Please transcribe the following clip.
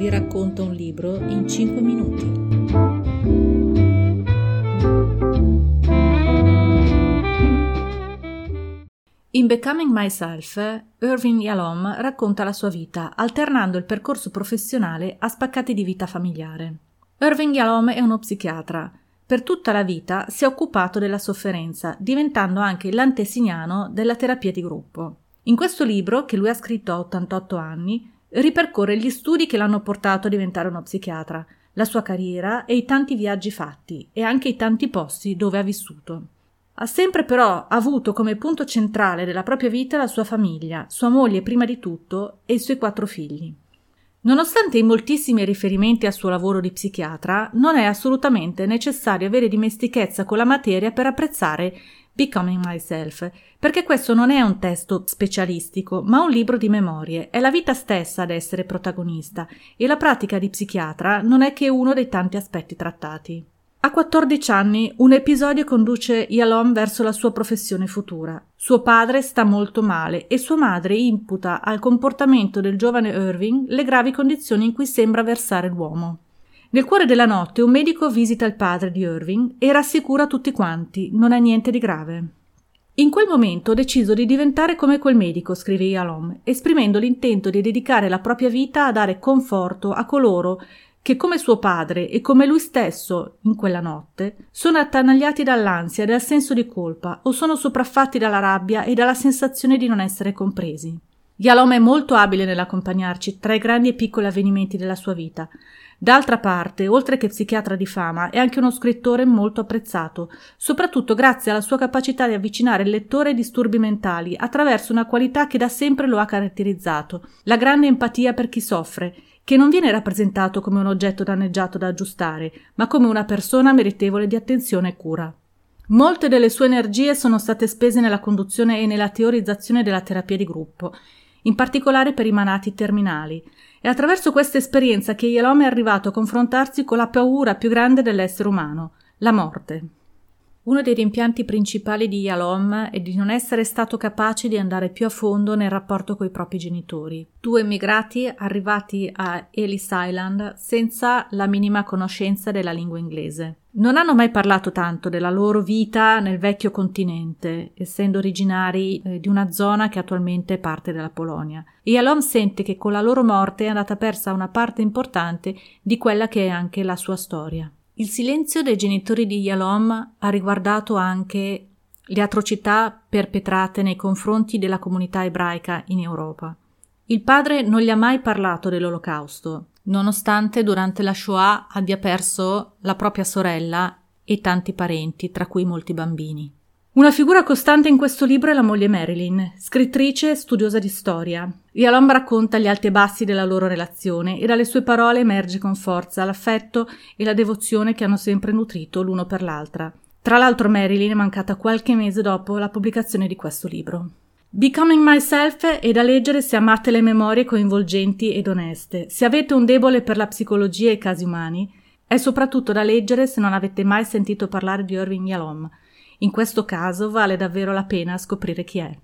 vi racconta un libro in 5 minuti. In Becoming Myself, Irving Yalom racconta la sua vita, alternando il percorso professionale a spaccati di vita familiare. Irving Yalom è uno psichiatra. Per tutta la vita si è occupato della sofferenza, diventando anche l'antesignano della terapia di gruppo. In questo libro, che lui ha scritto a 88 anni, ripercorre gli studi che l'hanno portato a diventare uno psichiatra, la sua carriera e i tanti viaggi fatti e anche i tanti posti dove ha vissuto. Ha sempre però avuto come punto centrale della propria vita la sua famiglia, sua moglie prima di tutto e i suoi quattro figli. Nonostante i moltissimi riferimenti al suo lavoro di psichiatra, non è assolutamente necessario avere dimestichezza con la materia per apprezzare Becoming Myself, perché questo non è un testo specialistico, ma un libro di memorie, è la vita stessa ad essere protagonista e la pratica di psichiatra non è che uno dei tanti aspetti trattati. A 14 anni un episodio conduce Yalom verso la sua professione futura. Suo padre sta molto male e sua madre imputa al comportamento del giovane Irving le gravi condizioni in cui sembra versare l'uomo. Nel cuore della notte un medico visita il padre di Irving e rassicura tutti quanti, non è niente di grave. In quel momento ho deciso di diventare come quel medico, scrive Yalom, esprimendo l'intento di dedicare la propria vita a dare conforto a coloro che come suo padre e come lui stesso in quella notte sono attanagliati dall'ansia e dal senso di colpa o sono sopraffatti dalla rabbia e dalla sensazione di non essere compresi. Yalom è molto abile nell'accompagnarci tra i grandi e piccoli avvenimenti della sua vita, D'altra parte, oltre che psichiatra di fama, è anche uno scrittore molto apprezzato, soprattutto grazie alla sua capacità di avvicinare il lettore ai disturbi mentali attraverso una qualità che da sempre lo ha caratterizzato, la grande empatia per chi soffre, che non viene rappresentato come un oggetto danneggiato da aggiustare, ma come una persona meritevole di attenzione e cura. Molte delle sue energie sono state spese nella conduzione e nella teorizzazione della terapia di gruppo, in particolare per i manati terminali, è attraverso questa esperienza che Yalom è arrivato a confrontarsi con la paura più grande dell'essere umano, la morte. Uno dei rimpianti principali di Yalom è di non essere stato capace di andare più a fondo nel rapporto coi propri genitori. Due immigrati arrivati a Ellis Island senza la minima conoscenza della lingua inglese. Non hanno mai parlato tanto della loro vita nel vecchio continente, essendo originari eh, di una zona che attualmente è parte della Polonia. E Yalom sente che con la loro morte è andata persa una parte importante di quella che è anche la sua storia. Il silenzio dei genitori di Yalom ha riguardato anche le atrocità perpetrate nei confronti della comunità ebraica in Europa. Il padre non gli ha mai parlato dell'olocausto, nonostante durante la Shoah abbia perso la propria sorella e tanti parenti, tra cui molti bambini. Una figura costante in questo libro è la moglie Marilyn, scrittrice e studiosa di storia. Yalom racconta gli alti e bassi della loro relazione e dalle sue parole emerge con forza l'affetto e la devozione che hanno sempre nutrito l'uno per l'altra. Tra l'altro Marilyn è mancata qualche mese dopo la pubblicazione di questo libro. Becoming Myself è da leggere se amate le memorie coinvolgenti ed oneste. Se avete un debole per la psicologia e i casi umani, è soprattutto da leggere se non avete mai sentito parlare di Irving Yalom. In questo caso vale davvero la pena scoprire chi è.